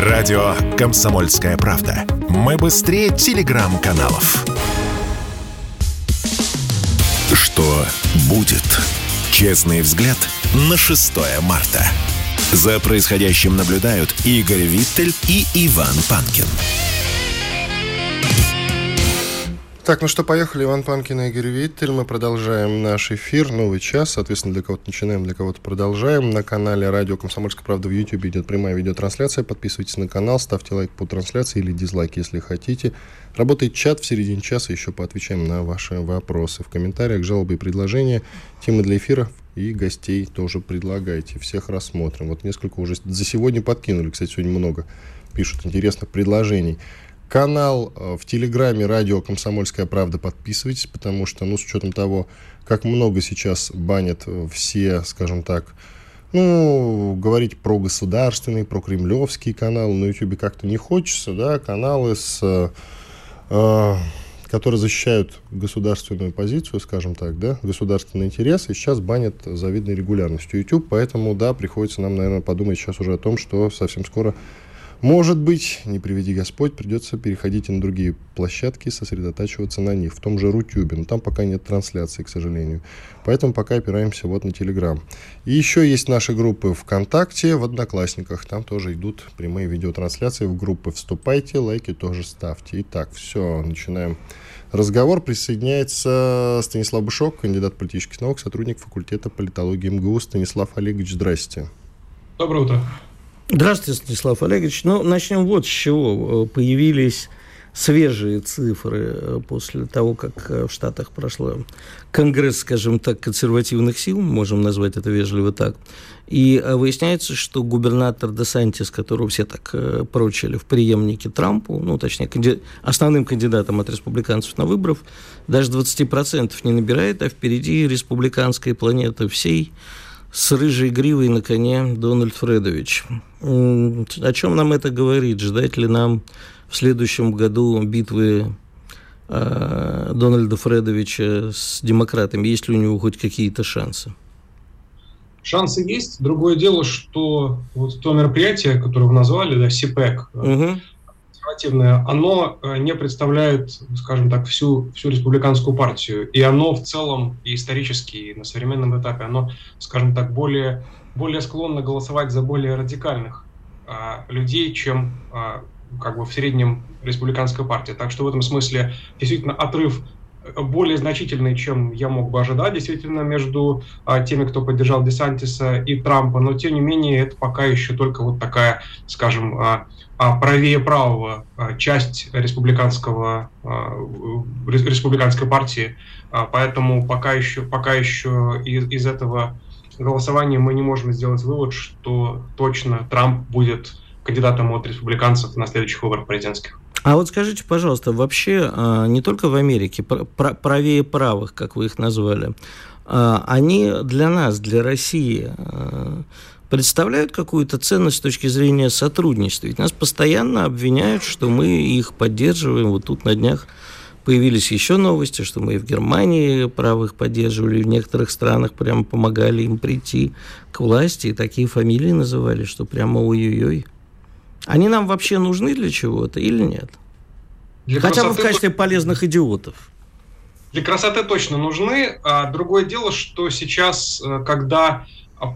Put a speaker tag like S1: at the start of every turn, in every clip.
S1: Радио «Комсомольская правда». Мы быстрее телеграм-каналов. Что будет? Честный взгляд на 6 марта. За происходящим наблюдают Игорь Виттель и Иван Панкин.
S2: Так, ну что, поехали. Иван Панкин и Игорь Виттель. Мы продолжаем наш эфир. Новый час. Соответственно, для кого-то начинаем, для кого-то продолжаем. На канале Радио Комсомольская правда в YouTube идет прямая видеотрансляция. Подписывайтесь на канал, ставьте лайк по трансляции или дизлайк, если хотите. Работает чат в середине часа. Еще поотвечаем на ваши вопросы. В комментариях жалобы и предложения, темы для эфира и гостей тоже предлагайте. Всех рассмотрим. Вот несколько уже за сегодня подкинули. Кстати, сегодня много пишут интересных предложений. Канал э, в Телеграме «Радио Комсомольская правда» подписывайтесь, потому что, ну, с учетом того, как много сейчас банят э, все, скажем так, ну, говорить про государственный, про кремлевский канал на YouTube как-то не хочется, да, каналы с... Э, которые защищают государственную позицию, скажем так, да, государственные интересы, сейчас банят завидной регулярностью. YouTube, поэтому, да, приходится нам, наверное, подумать сейчас уже о том, что совсем скоро может быть, не приведи Господь, придется переходить и на другие площадки, сосредотачиваться на них, в том же Рутюбе, но там пока нет трансляции, к сожалению. Поэтому пока опираемся вот на Телеграм. И еще есть наши группы ВКонтакте, в Одноклассниках, там тоже идут прямые видеотрансляции в группы. Вступайте, лайки тоже ставьте. Итак, все, начинаем разговор. Присоединяется Станислав Бушок, кандидат политических наук, сотрудник факультета политологии МГУ. Станислав Олегович, здрасте.
S3: Доброе утро.
S4: Здравствуйте, Станислав Олегович. Ну, начнем вот с чего. Появились свежие цифры э, после того, как э, в Штатах прошло конгресс, скажем так, консервативных сил, можем назвать это вежливо так, и э, выясняется, что губернатор Десантис, которого все так прочили в преемнике Трампу, ну, точнее, канди... основным кандидатом от республиканцев на выборов, даже 20% не набирает, а впереди республиканская планета всей с рыжей гривой на коне Дональд Фредович. О чем нам это говорит? Ждать ли нам в следующем году битвы э, Дональда Фредовича с демократами? Есть ли у него хоть какие-то шансы?
S3: Шансы есть. Другое дело, что вот то мероприятие, которое вы назвали, да, СИПЭК, угу консервативное, оно э, не представляет, скажем так, всю, всю республиканскую партию. И оно в целом, и исторически, и на современном этапе, оно, скажем так, более, более склонно голосовать за более радикальных а, людей, чем а, как бы в среднем республиканская партия. Так что в этом смысле действительно отрыв более значительный, чем я мог бы ожидать, действительно, между а, теми, кто поддержал Десантиса и Трампа, но тем не менее это пока еще только вот такая, скажем, а, а правее правого а, часть республиканского, а, республиканской партии, а, поэтому пока еще, пока еще из, из этого голосования мы не можем сделать вывод, что точно Трамп будет кандидатом от республиканцев на следующих выборах президентских.
S4: А вот скажите, пожалуйста, вообще а, не только в Америке, правее правых, как вы их назвали, а, они для нас, для России, а, представляют какую-то ценность с точки зрения сотрудничества. Ведь нас постоянно обвиняют, что мы их поддерживаем. Вот тут на днях появились еще новости, что мы и в Германии правых поддерживали, в некоторых странах прямо помогали им прийти к власти, и такие фамилии называли, что прямо ой-ой-ой. Они нам вообще нужны для чего-то или нет? Для Хотя бы в качестве полезных идиотов.
S3: Для красоты точно нужны. А другое дело, что сейчас, э, когда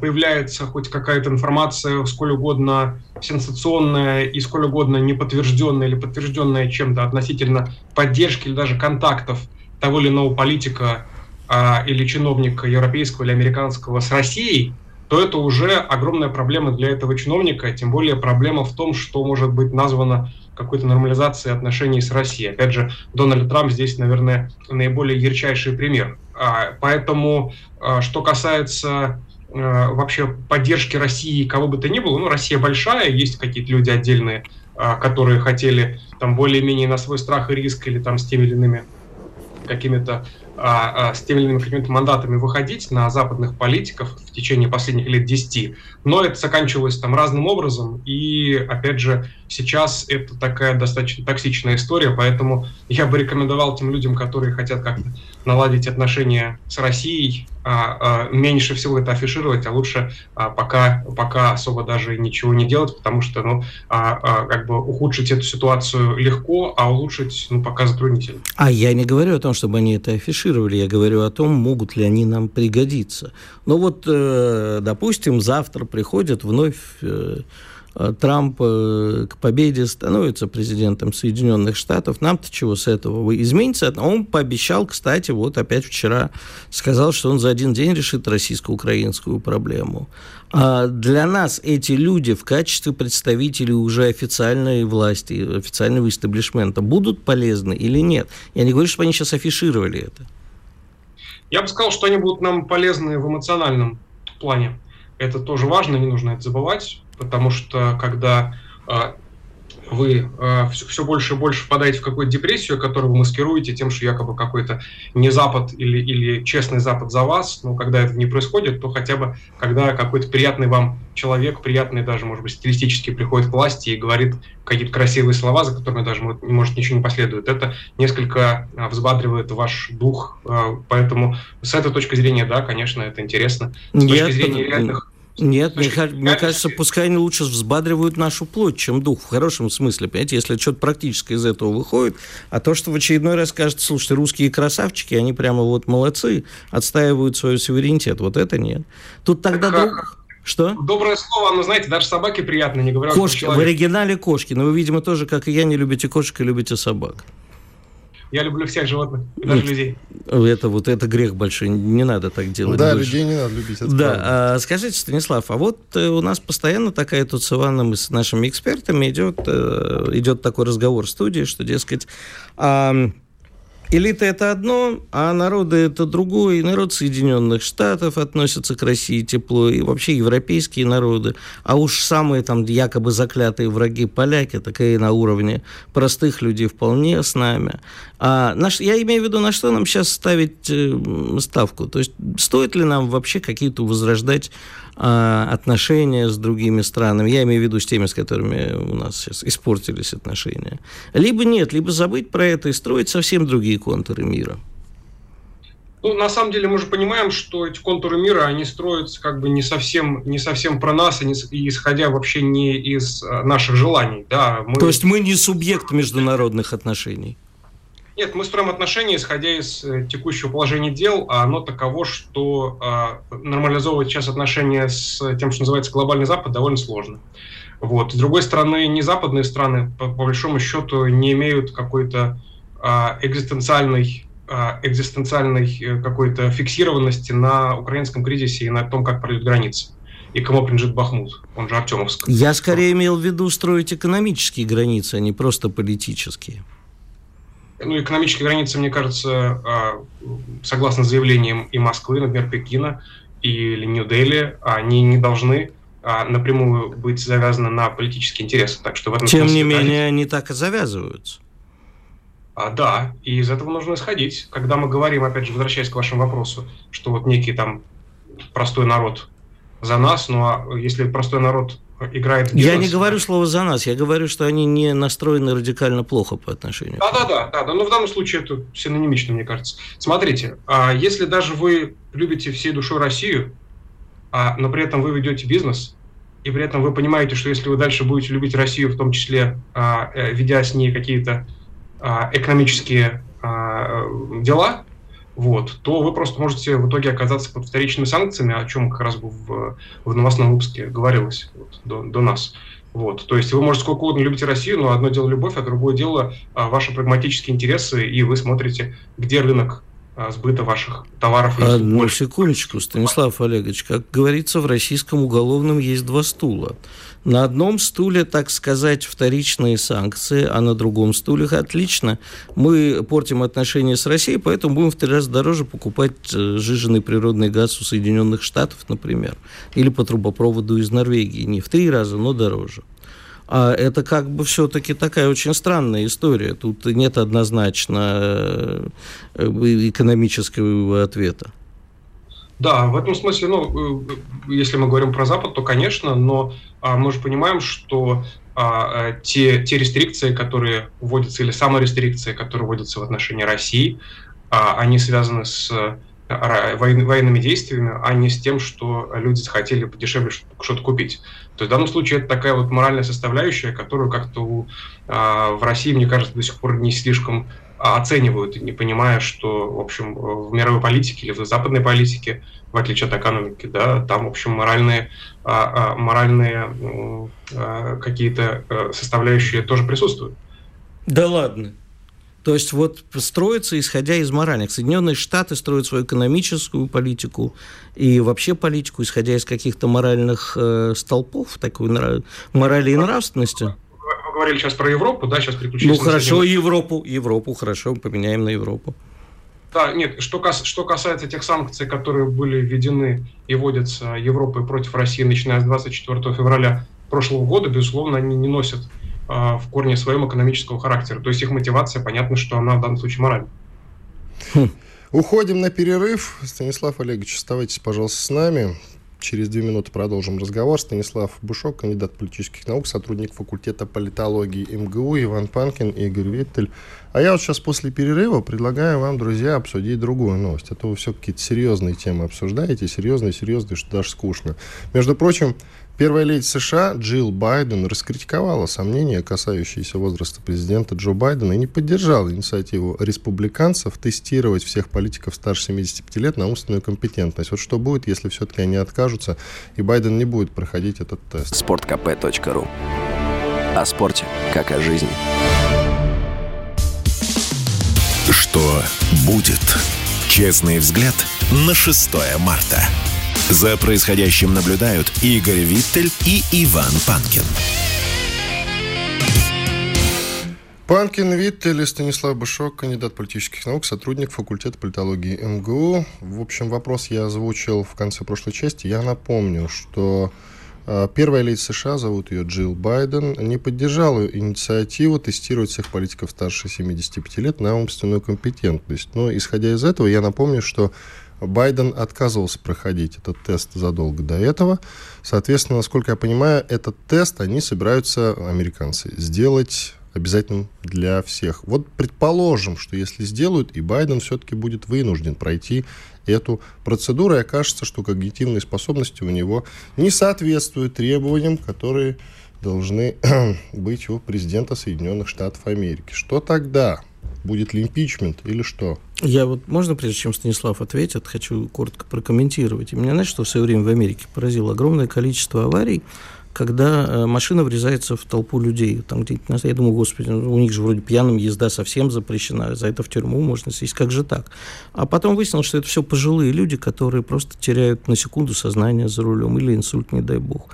S3: появляется хоть какая-то информация, сколь угодно сенсационная и сколь угодно неподтвержденная или подтвержденная чем-то относительно поддержки или даже контактов того или иного политика а, или чиновника европейского или американского с Россией, то это уже огромная проблема для этого чиновника, тем более проблема в том, что может быть названо какой-то нормализацией отношений с Россией. Опять же, Дональд Трамп здесь, наверное, наиболее ярчайший пример. А, поэтому, а, что касается а, вообще поддержки России кого бы то ни было, ну, Россия большая, есть какие-то люди отдельные, которые хотели там более-менее на свой страх и риск или там с теми или иными какими-то а, а, с теми или иными какими-то мандатами выходить на западных политиков в течение последних лет 10, но это заканчивалось там разным образом, и, опять же, сейчас это такая достаточно токсичная история, поэтому я бы рекомендовал тем людям, которые хотят как-то наладить отношения с Россией, а, а, меньше всего это афишировать, а лучше а, пока, пока особо даже ничего не делать, потому что ну, как бы ухудшить эту ситуацию легко, а улучшить ну, пока затруднительно.
S4: А я не говорю о том, чтобы они это афишировали, я говорю о том, могут ли они нам пригодиться. Ну вот, э, допустим, завтра приходят вновь э, Э, Трамп к победе становится президентом Соединенных Штатов. Нам-то чего с этого изменится? Он пообещал, кстати, вот опять вчера сказал, что он за один день решит российско-украинскую проблему. А для нас эти люди в качестве представителей уже официальной власти, официального истеблишмента будут полезны или нет? Я не говорю, чтобы они сейчас афишировали это.
S3: Я бы сказал, что они будут нам полезны в эмоциональном плане. Это тоже важно, не нужно это забывать потому что когда а, вы э, все, все больше и больше впадаете в какую-то депрессию, которую вы маскируете тем, что якобы какой-то не Запад или, или честный Запад за вас, но когда это не происходит, то хотя бы когда какой-то приятный вам человек, приятный даже, может быть, стилистически приходит к власти и говорит какие-то красивые слова, за которыми даже, может, ничего не последует, это несколько э, взбадривает ваш дух, э, поэтому с этой точки зрения, да, конечно, это интересно. С
S4: точки Нет, зрения реальных нет, мне, мне кажется, пускай они лучше взбадривают нашу плоть, чем дух, в хорошем смысле, понимаете, если что-то практическое из этого выходит, а то, что в очередной раз кажется, слушайте, русские красавчики, они прямо вот молодцы, отстаивают свой суверенитет, вот это нет. Тут тогда так, друг... Что?
S3: Доброе слово, но знаете, даже собаки приятно, не говоря
S4: Кошки, в оригинале кошки, но вы, видимо, тоже, как и я, не любите кошек и любите собак.
S3: Я люблю всех животных, даже Нет, людей.
S4: Это вот это грех большой, не надо так делать.
S2: Да, больше. людей не надо любить.
S4: Да, а, скажите, Станислав, а вот э, у нас постоянно такая тут с Иваном и с нашими экспертами идет, э, идет такой разговор в студии, что, дескать, а, Элита это одно, а народы это другое. И народ Соединенных Штатов относится к России тепло, и вообще европейские народы. А уж самые там якобы заклятые враги поляки, такие на уровне простых людей вполне с нами. А наш, я имею в виду, на что нам сейчас ставить э, ставку? То есть стоит ли нам вообще какие-то возрождать отношения с другими странами. Я имею в виду с теми, с которыми у нас сейчас испортились отношения. Либо нет, либо забыть про это и строить совсем другие контуры мира.
S3: Ну, на самом деле мы же понимаем, что эти контуры мира, они строятся как бы не совсем, не совсем про нас, и, не, и исходя вообще не из а, наших желаний. Да,
S4: мы... То есть мы не субъект международных отношений?
S3: Нет, мы строим отношения, исходя из э, текущего положения дел, а оно таково, что э, нормализовывать сейчас отношения с тем, что называется глобальный Запад, довольно сложно. Вот. С другой стороны, не западные страны, по, по большому счету, не имеют какой-то э, экзистенциальной экзистенциальной какой-то фиксированности на украинском кризисе и на том, как пройдет граница и кому принадлежит Бахмут, он же Артемовск.
S4: Я скорее имел в виду строить экономические границы, а не просто политические
S3: ну, экономические границы, мне кажется, а, согласно заявлениям и Москвы, например, Пекина или Нью-Дели, они не должны а, напрямую быть завязаны на политические интересы. Так что в этом
S4: Тем не менее, они так и завязываются.
S3: А, да, и из этого нужно исходить. Когда мы говорим, опять же, возвращаясь к вашему вопросу, что вот некий там простой народ за нас, ну а если простой народ играет.
S4: Я не говорю слово за нас, я говорю, что они не настроены радикально плохо по отношению.
S3: Да, да, да, да, да. Но в данном случае это синонимично, мне кажется. Смотрите, а если даже вы любите всей душой Россию, а, но при этом вы ведете бизнес, и при этом вы понимаете, что если вы дальше будете любить Россию, в том числе а, э, ведя с ней какие-то экономические дела, вот, то вы просто можете в итоге оказаться под вторичными санкциями, о чем как раз в, в новостном выпуске говорилось вот, до, до нас. Вот, то есть вы можете сколько угодно любить Россию, но одно дело любовь, а другое дело а, ваши прагматические интересы, и вы смотрите, где рынок сбыта ваших товаров.
S4: Одну больше. секундочку, Станислав Олегович. Как говорится, в российском уголовном есть два стула. На одном стуле, так сказать, вторичные санкции, а на другом стуле отлично. Мы портим отношения с Россией, поэтому будем в три раза дороже покупать э, жиженый природный газ у Соединенных Штатов, например, или по трубопроводу из Норвегии. Не в три раза, но дороже. А это как бы все-таки такая очень странная история. Тут нет однозначно э, экономического ответа.
S3: Да, в этом смысле, ну, э, если мы говорим про Запад, то, конечно, но а, мы же понимаем, что а, э, те, те рестрикции, которые вводятся, или саморестрикции, которые вводятся в отношении России, а, они связаны с военными действиями, а не с тем, что люди захотели подешевле что-то купить. То есть в данном случае это такая вот моральная составляющая, которую как-то в России, мне кажется, до сих пор не слишком оценивают, не понимая, что, в общем, в мировой политике или в западной политике, в отличие от экономики, да, там, в общем, моральные, а, а, моральные а, какие-то э, составляющие тоже присутствуют.
S4: Да ладно. То есть вот строится, исходя из моральных. Соединенные Штаты строят свою экономическую политику и вообще политику, исходя из каких-то моральных э, столпов, такой нрав... морали и нравственности
S3: говорили сейчас про Европу, да, сейчас переключились.
S4: Ну хорошо, на Европу, Европу, хорошо, поменяем на Европу.
S3: Да, нет, что, кас, что касается тех санкций, которые были введены и вводятся Европой против России, начиная с 24 февраля прошлого года, безусловно, они не носят в корне своем экономического характера. То есть их мотивация, понятно, что она в данном случае моральна.
S2: Хм. Уходим на перерыв. Станислав Олегович, оставайтесь, пожалуйста, с нами. Через две минуты продолжим разговор. Станислав Бушок, кандидат политических наук, сотрудник факультета политологии МГУ, Иван Панкин и Игорь Виттель. А я вот сейчас после перерыва предлагаю вам, друзья, обсудить другую новость. А то вы все какие-то серьезные темы обсуждаете, серьезные, серьезные, что даже скучно. Между прочим, Первая леди США Джилл Байден раскритиковала сомнения, касающиеся возраста президента Джо Байдена, и не поддержала инициативу республиканцев тестировать всех политиков старше 75 лет на умственную компетентность. Вот что будет, если все-таки они откажутся, и Байден не будет проходить этот тест.
S1: Спорткп.ру О спорте, как о жизни. Что будет? Честный взгляд на 6 марта. За происходящим наблюдают Игорь Виттель и Иван Панкин.
S2: Панкин Виттель и Станислав Бышок, кандидат политических наук, сотрудник факультета политологии МГУ. В общем, вопрос я озвучил в конце прошлой части. Я напомню, что э, Первая леди США, зовут ее Джилл Байден, не поддержала инициативу тестировать всех политиков старше 75 лет на умственную компетентность. Но, исходя из этого, я напомню, что Байден отказывался проходить этот тест задолго до этого. Соответственно, насколько я понимаю, этот тест они собираются, американцы, сделать обязательным для всех. Вот предположим, что если сделают, и Байден все-таки будет вынужден пройти эту процедуру, и окажется, что когнитивные способности у него не соответствуют требованиям, которые должны быть у президента Соединенных Штатов Америки. Что тогда? Будет ли импичмент или что?
S4: Я вот, можно, прежде чем Станислав ответит, хочу коротко прокомментировать. И меня, знаешь, что в свое время в Америке поразило? Огромное количество аварий, когда э, машина врезается в толпу людей. Там где я думаю, господи, ну, у них же вроде пьяным езда совсем запрещена, за это в тюрьму можно сесть, как же так? А потом выяснилось, что это все пожилые люди, которые просто теряют на секунду сознание за рулем или инсульт, не дай бог.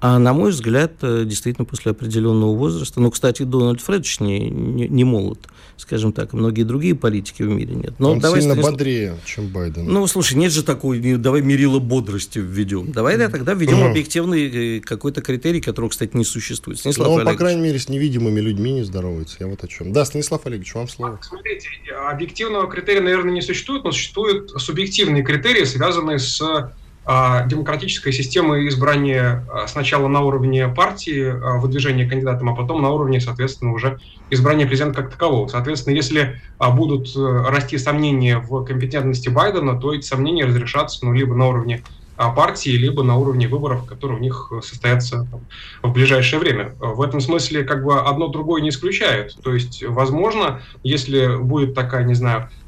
S4: А на мой взгляд, э, действительно, после определенного возраста, ну, кстати, Дональд Фредович не, не, не молод, скажем так, многие другие политики в мире нет.
S2: Но Он давай сильно станислав... бодрее, чем Байден.
S4: Ну, слушай, нет же такой, давай мерило бодрости введем. Давай да, тогда введем объективный э, какой-то критерий, которого, кстати, не существует.
S2: Станислав Но он, Олегович. по крайней мере, с невидимыми людьми не здоровается. Я вот о чем. Да, Станислав Олегович, вам слово.
S3: Смотрите, объективного критерия, наверное, не существует, но существуют субъективные критерии, связанные с демократическая система избрания а, сначала на уровне партии, а, выдвижения кандидатом, а потом на уровне, соответственно, уже избрания президента как такового. Соответственно, если будут э, расти сомнения в компетентности Байдена, то эти сомнения разрешатся ну, либо на уровне партии, либо на уровне выборов, которые у них состоятся там, в ближайшее время. В этом смысле как бы одно другое не исключает. То есть, возможно, если будет такая, не знаю, а,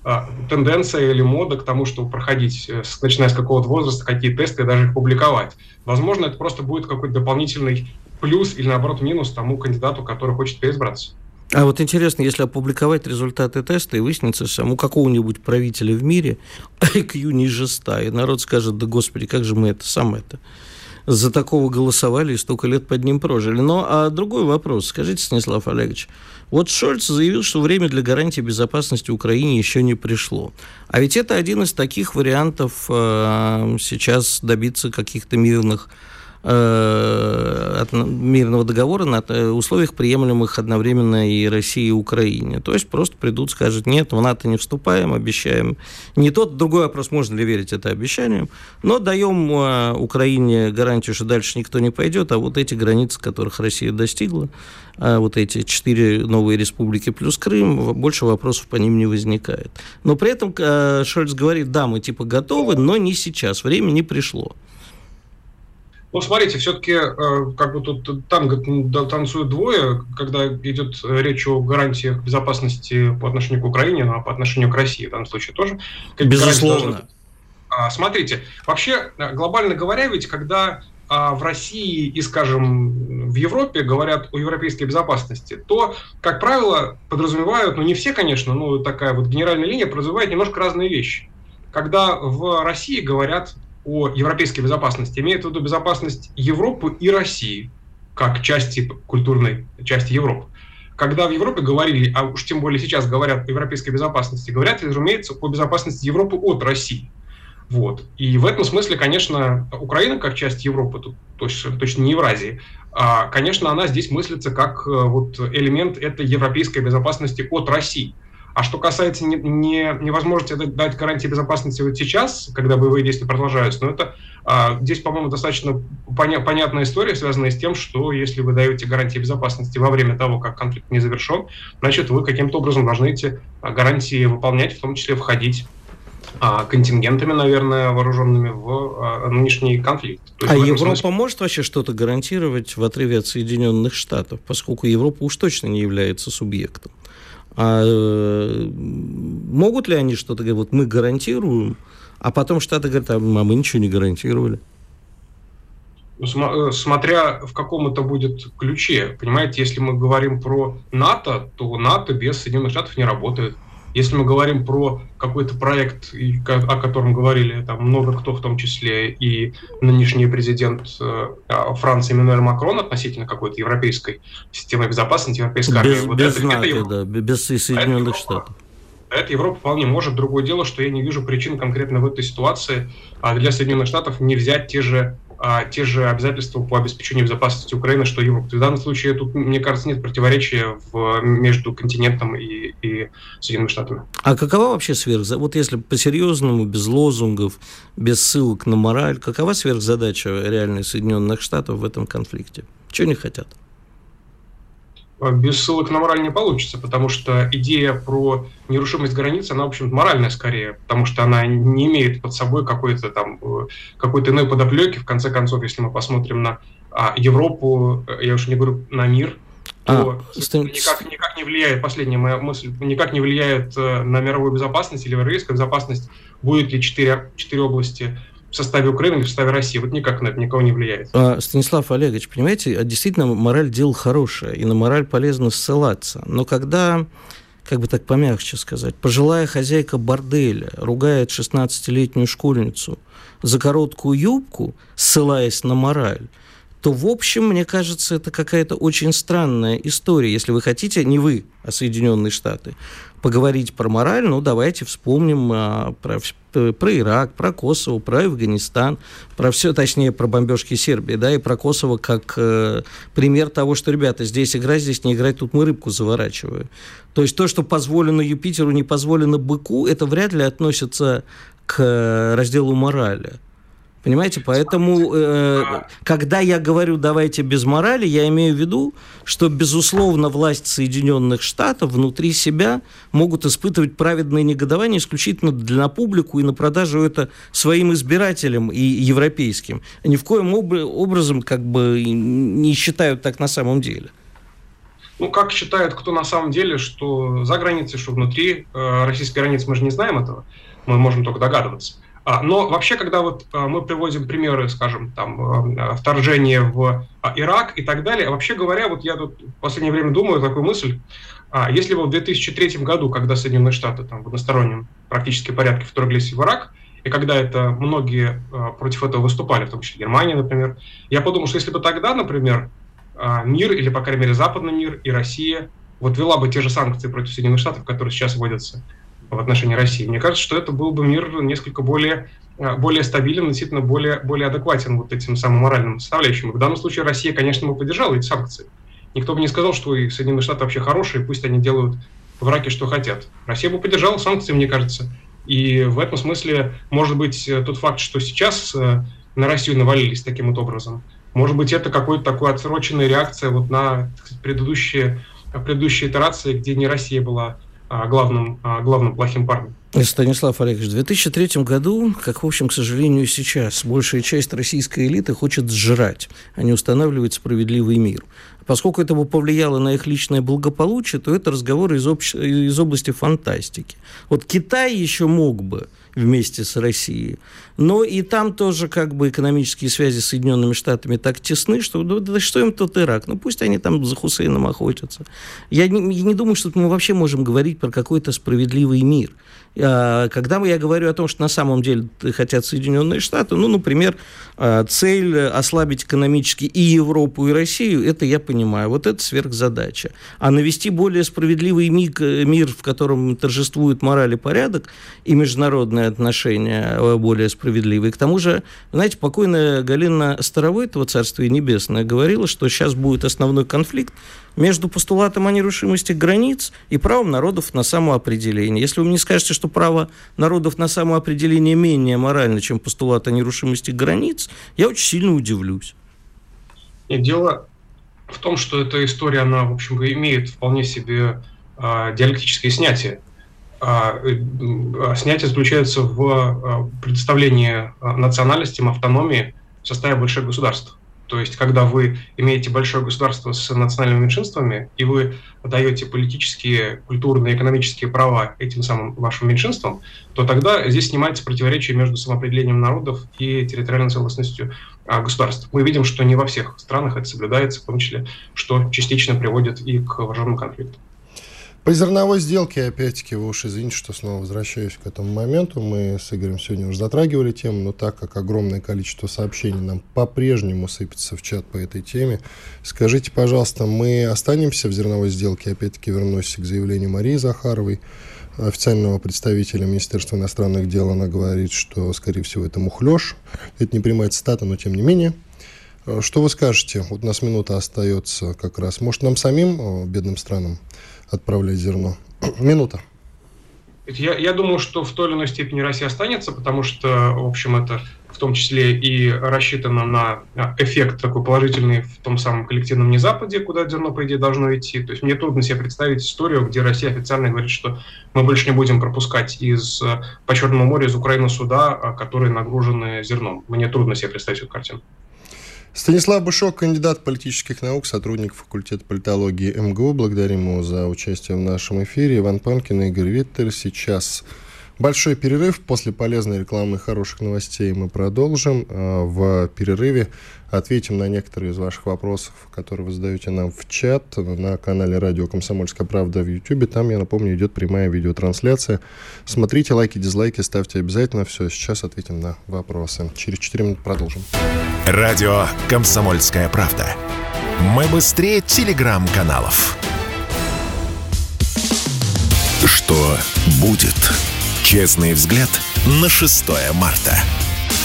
S3: тенденция или мода к тому, чтобы проходить, э, начиная с какого-то возраста, какие тесты и даже их публиковать. Возможно, это просто будет какой-то дополнительный плюс или, наоборот, минус тому кандидату, который хочет переизбраться.
S4: А вот интересно, если опубликовать результаты теста и выяснится, что у какого-нибудь правителя в мире IQ ниже 100, и народ скажет, да господи, как же мы это самое-то за такого голосовали и столько лет под ним прожили. Но а другой вопрос. Скажите, Станислав Олегович, вот Шольц заявил, что время для гарантии безопасности Украине еще не пришло. А ведь это один из таких вариантов э, сейчас добиться каких-то мирных э, мирного договора на э, условиях, приемлемых одновременно и России, и Украине. То есть просто придут, скажут, нет, в НАТО не вступаем, обещаем. Не тот, другой вопрос, можно ли верить это обещаниям, но даем э, Украине гарантию, что дальше никто не пойдет, а вот эти границы, которых Россия достигла, а вот эти четыре новые республики плюс Крым, больше вопросов по ним не возникает. Но при этом э, Шольц говорит, да, мы типа готовы, но не сейчас, время не пришло.
S3: Ну, смотрите, все-таки э, как бы тут танго танцуют двое, когда идет речь о гарантиях безопасности по отношению к Украине, ну, а по отношению к России в данном случае тоже.
S4: Безусловно.
S3: А, смотрите, вообще, э, глобально говоря, ведь когда а в России и, скажем, в Европе говорят о европейской безопасности, то, как правило, подразумевают, ну не все, конечно, но такая вот генеральная линия подразумевает немножко разные вещи. Когда в России говорят о европейской безопасности, имеют в виду безопасность Европы и России, как части культурной части Европы. Когда в Европе говорили, а уж тем более сейчас говорят о европейской безопасности, говорят, разумеется, о безопасности Европы от России – вот. И в этом смысле, конечно, Украина как часть Европы, тут точно, точно не Евразии, а, конечно, она здесь мыслится как э, вот элемент этой европейской безопасности от России. А что касается не, не, невозможности дать гарантии безопасности вот сейчас, когда боевые действия продолжаются, ну это а, здесь, по-моему, достаточно поня- понятная история, связанная с тем, что если вы даете гарантии безопасности во время того, как конфликт не завершен, значит, вы каким-то образом должны эти а, гарантии выполнять, в том числе входить а, контингентами, наверное, вооруженными в а, нынешний конфликт.
S4: а Европа смысле... может вообще что-то гарантировать в отрыве от Соединенных Штатов, поскольку Европа уж точно не является субъектом. А э, могут ли они что-то говорить, вот мы гарантируем, а потом Штаты говорят, а мы ничего не гарантировали?
S3: Ну, э, смотря в каком это будет ключе. Понимаете, если мы говорим про НАТО, то НАТО без Соединенных Штатов не работает. Если мы говорим про какой-то проект, о котором говорили там много кто, в том числе и нынешний президент э, а, Франции Эммануэль Макрон относительно какой-то европейской системы безопасности, европейской
S4: армии. Без, вот без это, НАТО, это да, без Соединенных Штатов.
S3: Это Европа вполне может. Другое дело, что я не вижу причин конкретно в этой ситуации а для Соединенных Штатов не взять те же а, те же обязательства по обеспечению безопасности Украины, что Европа. В данном случае тут, мне кажется, нет противоречия в, между континентом и, и Соединенными Штатами.
S4: А какова вообще сверхзадача? Вот если по-серьезному, без лозунгов, без ссылок на мораль, какова сверхзадача реальной Соединенных Штатов в этом конфликте? Чего не хотят?
S3: Без ссылок на мораль не получится, потому что идея про нерушимость границ, она, в общем моральная скорее, потому что она не имеет под собой какой-то там, э, какой-то иной подоплеки. В конце концов, если мы посмотрим на а, Европу, э, я уж не говорю на мир, то а, никак, никак не влияет, последняя моя мысль, никак не влияет э, на мировую безопасность или европейскую безопасность, будет ли четыре, четыре области в составе Украины или в составе России. Вот никак на это никого не влияет.
S4: А, Станислав Олегович, понимаете, а действительно мораль дело хорошее, и на мораль полезно ссылаться. Но когда как бы так помягче сказать, пожилая хозяйка борделя ругает 16-летнюю школьницу за короткую юбку, ссылаясь на мораль, то, в общем, мне кажется, это какая-то очень странная история. Если вы хотите, не вы, а Соединенные Штаты, поговорить про мораль, ну, давайте вспомним а, про, про Ирак, про Косово, про Афганистан, про все, точнее, про бомбежки Сербии, да, и про Косово как э, пример того, что, ребята, здесь играть, здесь не играть, тут мы рыбку заворачиваем. То есть то, что позволено Юпитеру, не позволено быку, это вряд ли относится к разделу морали. Понимаете, поэтому, э, когда я говорю «давайте без морали», я имею в виду, что, безусловно, власть Соединенных Штатов внутри себя могут испытывать праведное негодование исключительно для публику и на продажу это своим избирателям и европейским. Ни в коем об- образом как бы не считают так на самом деле.
S3: Ну, как считают кто на самом деле, что за границей, что внутри э, российской границы, мы же не знаем этого, мы можем только догадываться. А, но вообще, когда вот а, мы приводим примеры, скажем, там, а, вторжения в Ирак и так далее, вообще говоря, вот я тут в последнее время думаю такую мысль, если бы в 2003 году, когда Соединенные Штаты там в одностороннем практически порядке вторглись в Ирак, и когда это многие против этого выступали, в том числе Германия, например, я подумал, что если бы тогда, например, мир, или, по крайней мере, западный мир и Россия вот вела бы те же санкции против Соединенных Штатов, которые сейчас вводятся в отношении России. Мне кажется, что это был бы мир несколько более а, более стабилен, действительно более, более адекватен вот этим самым моральным составляющим. И в данном случае Россия, конечно, бы поддержала эти санкции. Никто бы не сказал, что и Соединенные Штаты вообще хорошие, пусть они делают в Ираке что хотят. Россия бы поддержала санкции, мне кажется. И в этом смысле, может быть, тот факт, что сейчас э, на Россию навалились таким вот образом, может быть, это какой-то такой отсроченная реакция вот на сказать, предыдущие, предыдущие итерации, где не Россия была главным, главным плохим парнем.
S4: Станислав Олегович, в 2003 году, как, в общем, к сожалению, сейчас, большая часть российской элиты хочет сжирать, а не устанавливать справедливый мир. Поскольку это повлияло на их личное благополучие, то это разговор из, общ... из области фантастики. Вот Китай еще мог бы вместе с Россией. Но и там тоже как бы экономические связи с Соединенными Штатами так тесны, что да, да что им тот Ирак? Ну пусть они там за Хусейном охотятся. Я не, я не думаю, что мы вообще можем говорить про какой-то справедливый мир. А, когда я говорю о том, что на самом деле хотят Соединенные Штаты, ну, например, а, цель ослабить экономически и Европу, и Россию, это я понимаю. Вот это сверхзадача. А навести более справедливый мир, в котором торжествует мораль и порядок, и международные отношения э, более справедливые. К тому же, знаете, покойная Галина Старовойтова, Царствие Небесное, говорила, что сейчас будет основной конфликт между постулатом о нерушимости границ и правом народов на самоопределение. Если вы мне скажете, что право народов на самоопределение менее морально, чем постулат о нерушимости границ, я очень сильно удивлюсь.
S3: Нет, дело в том, что эта история, она, в общем, имеет вполне себе э, диалектическое снятие. А, э, снятие заключается в э, представлении национальности, автономии в составе больших государств. То есть, когда вы имеете большое государство с национальными меньшинствами, и вы даете политические, культурные, экономические права этим самым вашим меньшинствам, то тогда здесь снимается противоречие между самоопределением народов и территориальной целостностью а, государств. Мы видим, что не во всех странах это соблюдается, в том числе, что частично приводит и к вооруженному конфликту.
S2: По зерновой сделке, опять-таки, вы уж извините, что снова возвращаюсь к этому моменту. Мы с Игорем сегодня уже затрагивали тему, но так как огромное количество сообщений нам по-прежнему сыпется в чат по этой теме, скажите, пожалуйста, мы останемся в зерновой сделке? Опять-таки вернусь к заявлению Марии Захаровой, официального представителя Министерства иностранных дел. Она говорит, что, скорее всего, это мухлёж. Это не прямая цитата, но тем не менее. Что вы скажете? Вот у нас минута остается как раз. Может, нам самим, бедным странам, отправлять зерно. Минута.
S3: Я, я думаю, что в той или иной степени Россия останется, потому что, в общем, это в том числе и рассчитано на эффект такой положительный в том самом коллективном незападе, куда зерно, по идее, должно идти. То есть мне трудно себе представить историю, где Россия официально говорит, что мы больше не будем пропускать из, по Черному морю из Украины суда, которые нагружены зерном. Мне трудно себе представить эту картину.
S2: Станислав Бышок, кандидат политических наук, сотрудник факультета политологии МГУ. Благодарим его за участие в нашем эфире. Иван Панкин и Игорь Виттер. Сейчас большой перерыв. После полезной рекламы и хороших новостей мы продолжим. А, в перерыве ответим на некоторые из ваших вопросов, которые вы задаете нам в чат на канале радио «Комсомольская правда» в YouTube. Там, я напомню, идет прямая видеотрансляция. Смотрите, лайки, дизлайки ставьте обязательно. Все, сейчас ответим на вопросы. Через 4 минуты продолжим.
S1: Радио «Комсомольская правда». Мы быстрее телеграм-каналов. Что будет? Честный взгляд на 6 марта.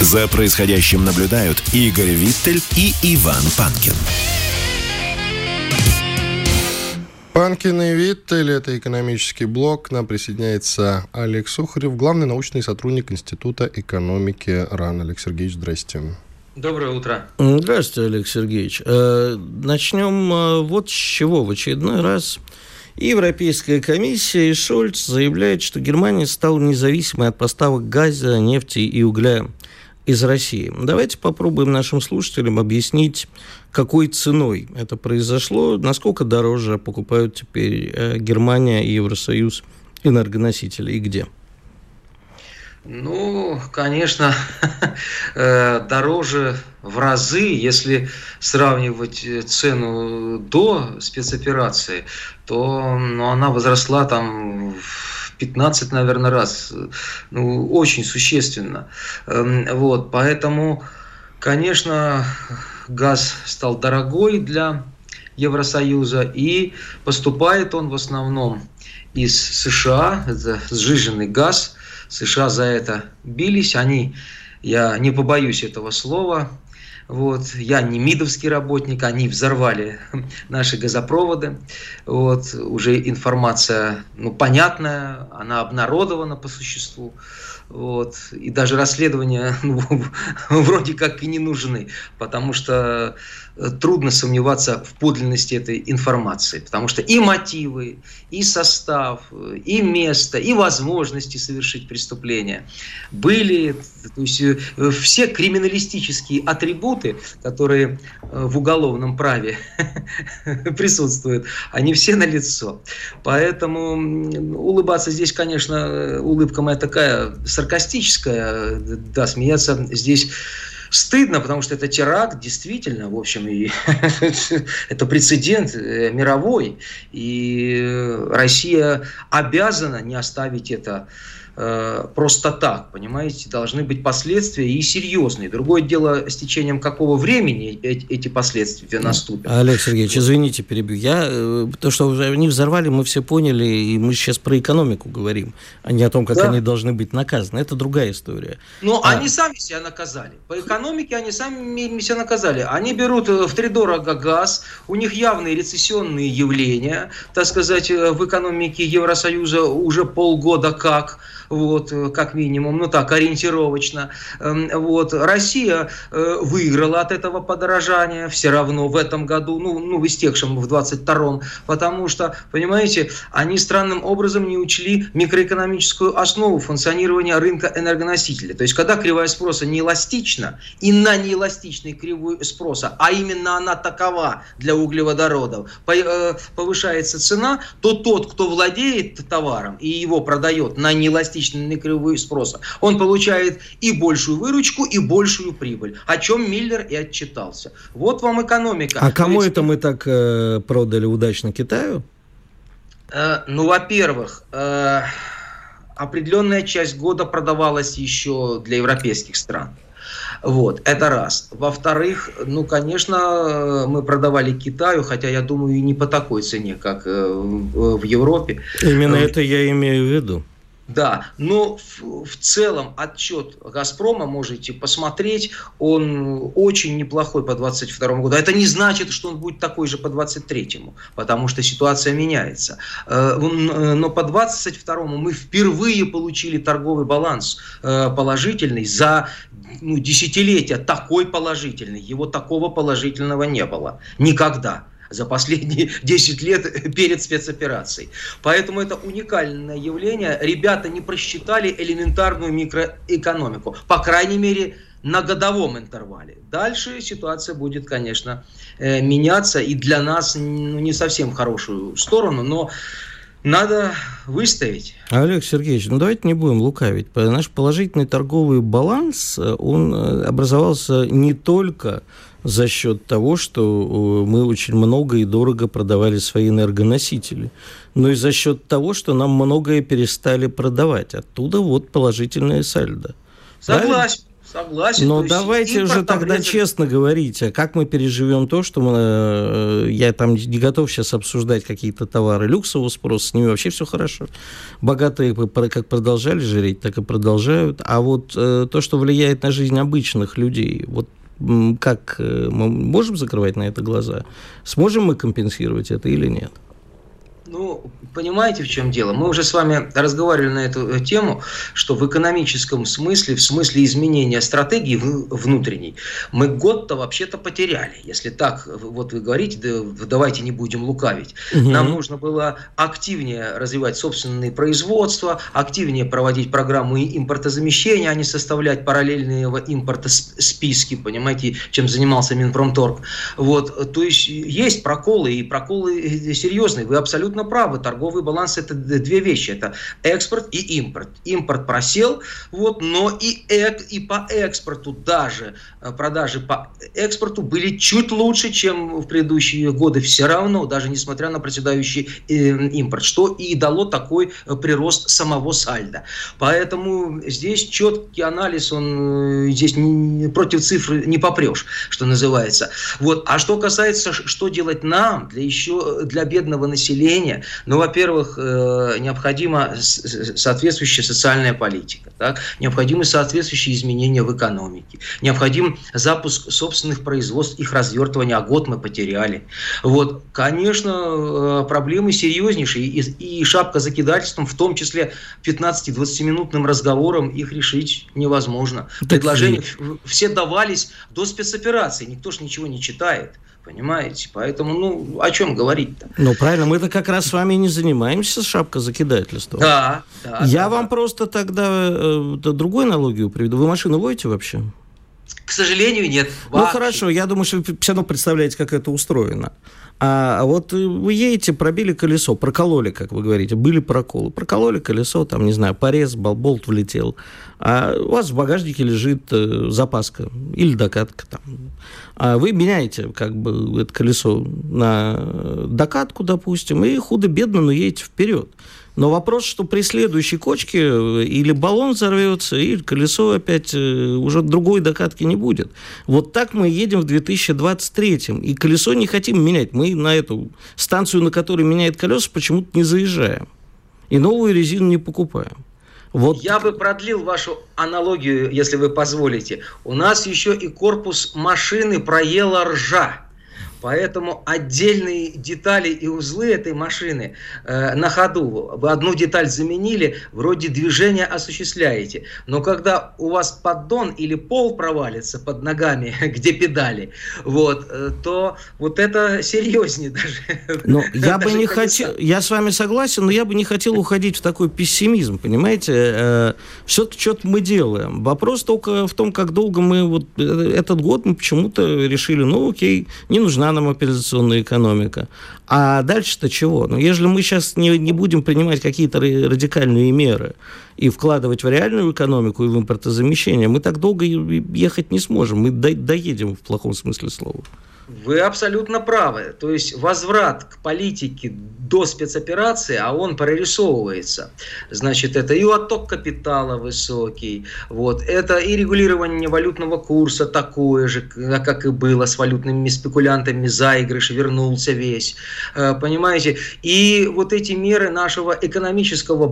S1: За происходящим наблюдают Игорь Виттель и Иван Панкин.
S2: Панкин и Виттель, это экономический блок. К нам присоединяется Олег Сухарев, главный научный сотрудник Института экономики РАН. Олег Сергеевич, здрасте.
S5: Доброе утро.
S4: Здравствуйте, Олег Сергеевич. Э, начнем э, вот с чего. В очередной раз Европейская комиссия и Шольц заявляют, что Германия стала независимой от поставок газа, нефти и угля из России. Давайте попробуем нашим слушателям объяснить, какой ценой это произошло, насколько дороже покупают теперь э, Германия и Евросоюз энергоносители и где.
S5: Ну, конечно, э, дороже в разы, если сравнивать э, цену до спецоперации, то ну, она возросла там в 15, наверное, раз. Ну, очень существенно. Эм, вот, поэтому, конечно, газ стал дорогой для Евросоюза, и поступает он в основном из США, это сжиженный газ. США за это бились, они, я не побоюсь этого слова, вот, я не МИДовский работник, они взорвали наши газопроводы. Вот, уже информация ну, понятная, она обнародована по существу. Вот. И даже расследования ну, вроде как и не нужны, потому что э, трудно сомневаться в подлинности этой информации, потому что и мотивы, и состав, и место, и возможности совершить преступление были, то есть э, все криминалистические атрибуты, которые э, в уголовном праве присутствуют, они все налицо. Поэтому улыбаться здесь, конечно, улыбка моя такая саркастическая, да, смеяться здесь стыдно, потому что это теракт, действительно, в общем, и это прецедент э, мировой, и Россия обязана не оставить это Э, просто так, понимаете, должны быть последствия и серьезные. Другое дело, с течением какого времени эти последствия наступят.
S4: Олег Сергеевич, извините, перебью. Я, э, то, что они взорвали, мы все поняли, и мы сейчас про экономику говорим, а не о том, как да. они должны быть наказаны. Это другая история.
S5: Но а... они сами себя наказали. По экономике они сами себя наказали. Они берут э, в три дорого газ, у них явные рецессионные явления, так сказать, в экономике Евросоюза уже полгода как вот, э, как минимум, ну так, ориентировочно. Эм, вот. Россия э, выиграла от этого подорожания все равно в этом году, ну, ну в истекшем в 22-м, потому что, понимаете, они странным образом не учли микроэкономическую основу функционирования рынка энергоносителей. То есть, когда кривая спроса не эластична, и на неэластичной кривой спроса, а именно она такова для углеводородов, э, повышается цена, то тот, кто владеет товаром и его продает на неэластичной эластичной кривой спроса, он получает и большую выручку, и большую прибыль, о чем Миллер и отчитался. Вот вам экономика.
S4: А кому ведь... это мы так э, продали удачно Китаю?
S5: Э, ну, во-первых, э, определенная часть года продавалась еще для европейских стран. Вот, это раз. Во-вторых, ну, конечно, мы продавали Китаю, хотя, я думаю, и не по такой цене, как э, в Европе.
S4: Именно это я имею в виду.
S5: Да, но в, в целом отчет «Газпрома» можете посмотреть, он очень неплохой по 2022 году. Это не значит, что он будет такой же по 2023, потому что ситуация меняется. Э, но по 2022 мы впервые получили торговый баланс э, положительный за ну, десятилетия, такой положительный. Его такого положительного не было никогда за последние 10 лет перед спецоперацией. Поэтому это уникальное явление. Ребята не просчитали элементарную микроэкономику. По крайней мере, на годовом интервале. Дальше ситуация будет, конечно, э, меняться и для нас ну, не совсем хорошую сторону, но надо выставить.
S4: Олег Сергеевич, ну давайте не будем лукавить. Наш положительный торговый баланс, э, он э, образовался не только за счет того, что э, мы очень много и дорого продавали свои энергоносители, но и за счет того, что нам многое перестали продавать. Оттуда вот положительное сальдо.
S5: Согласен. Правильно? Согласен.
S4: Но давайте уже тогда обрезан... честно говорить, а как мы переживем то, что мы, э, я там не готов сейчас обсуждать какие-то товары люксового спроса, с ними вообще все хорошо. Богатые как продолжали жреть, так и продолжают. А вот э, то, что влияет на жизнь обычных людей, вот как э, мы можем закрывать на это глаза? Сможем мы компенсировать это или нет?
S5: Ну, понимаете, в чем дело? Мы уже с вами разговаривали на эту э, тему, что в экономическом смысле, в смысле изменения стратегии внутренней, мы год-то вообще-то потеряли. Если так, вот вы говорите, да, давайте не будем лукавить. Угу. Нам нужно было активнее развивать собственные производства, активнее проводить программы импортозамещения, а не составлять параллельного импорта списки, понимаете, чем занимался Минпромторг. Вот, то есть есть проколы, и проколы э, серьезные. Вы абсолютно абсолютно правы. Торговый баланс – это две вещи. Это экспорт и импорт. Импорт просел, вот, но и, эк, и по экспорту даже э, продажи по экспорту были чуть лучше, чем в предыдущие годы. Все равно, даже несмотря на проседающий э, импорт, что и дало такой э, прирост самого сальда. Поэтому здесь четкий анализ, он здесь не, против цифры не попрешь, что называется. Вот. А что касается, что делать нам, для еще для бедного населения, ну, во-первых, необходима соответствующая социальная политика, так? необходимы соответствующие изменения в экономике, необходим запуск собственных производств, их развертывание, а год мы потеряли. Вот, конечно, э, проблемы серьезнейшие, и, и шапка закидательством, в том числе 15-20-минутным разговором, их решить невозможно. Предложения все давались до спецоперации, никто же ничего не читает. Понимаете? Поэтому, ну, о чем говорить-то?
S4: Ну, правильно, мы-то как раз с вами не занимаемся шапкозакидательством.
S5: Да, да.
S4: Я
S5: да,
S4: вам просто тогда э, другую аналогию приведу. Вы машину водите вообще?
S5: К сожалению, нет.
S4: Ну, хорошо, я думаю, что вы все равно представляете, как это устроено. А вот вы едете, пробили колесо, прокололи, как вы говорите, были проколы. Прокололи колесо, там, не знаю, порез, болт влетел. А у вас в багажнике лежит э, запаска или докатка. Там. А вы меняете как бы это колесо на докатку, допустим, и худо-бедно, но едете вперед. Но вопрос, что при следующей кочке э, или баллон взорвется, или колесо опять э, уже другой докатки не будет. Вот так мы едем в 2023 и колесо не хотим менять. Мы на эту станцию, на которой меняет колеса, почему-то не заезжаем. И новую резину не покупаем.
S5: Вот. Я бы продлил вашу аналогию, если вы позволите. У нас еще и корпус машины проела ржа. Поэтому отдельные детали и узлы этой машины э, на ходу, вы одну деталь заменили, вроде движения осуществляете. Но когда у вас поддон или пол провалится под ногами, где педали, вот, э, то вот это серьезнее даже.
S4: Но я бы не хотел, я с вами согласен, но я бы не хотел уходить в такой пессимизм, понимаете? Э, Все-таки что-то мы делаем. Вопрос только в том, как долго мы вот э, этот год мы почему-то решили, ну окей, не нужна нам операционная экономика. А дальше-то чего? Ну, если мы сейчас не, не будем принимать какие-то радикальные меры и вкладывать в реальную экономику и в импортозамещение, мы так долго ехать не сможем. Мы доедем в плохом смысле слова.
S5: Вы абсолютно правы. То есть возврат к политике до спецоперации, а он прорисовывается. Значит, это и отток капитала высокий, вот, это и регулирование валютного курса такое же, как и было с валютными спекулянтами, заигрыш вернулся весь, э, понимаете? И вот эти меры нашего экономического